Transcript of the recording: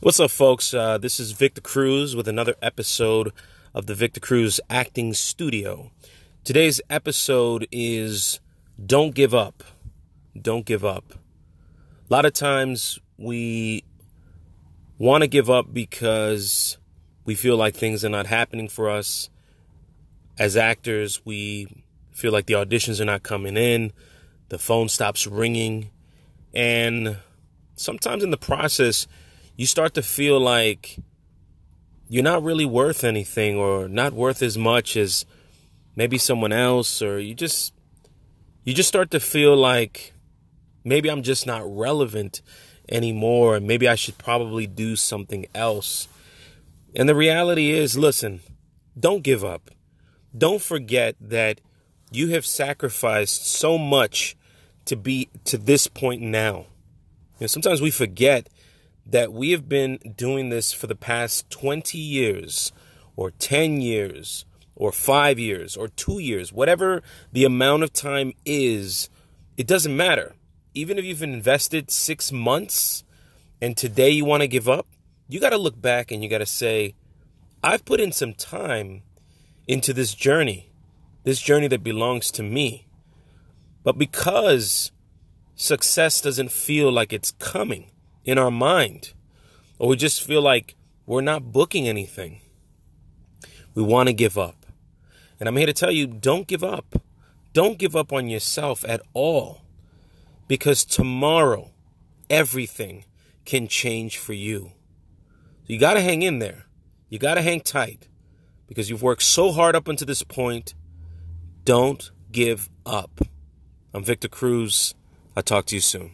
What's up, folks? Uh, this is Victor Cruz with another episode of the Victor Cruz Acting Studio. Today's episode is Don't Give Up. Don't give up. A lot of times we want to give up because we feel like things are not happening for us. As actors, we feel like the auditions are not coming in, the phone stops ringing, and sometimes in the process, you start to feel like you're not really worth anything or not worth as much as maybe someone else or you just you just start to feel like maybe I'm just not relevant anymore and maybe I should probably do something else. And the reality is, listen, don't give up. Don't forget that you have sacrificed so much to be to this point now. You know, sometimes we forget that we have been doing this for the past 20 years or 10 years or 5 years or 2 years, whatever the amount of time is, it doesn't matter. Even if you've invested 6 months and today you want to give up, you got to look back and you got to say, I've put in some time into this journey, this journey that belongs to me. But because success doesn't feel like it's coming, in our mind, or we just feel like we're not booking anything. We want to give up. And I'm here to tell you don't give up. Don't give up on yourself at all. Because tomorrow, everything can change for you. So You got to hang in there. You got to hang tight because you've worked so hard up until this point. Don't give up. I'm Victor Cruz. I'll talk to you soon.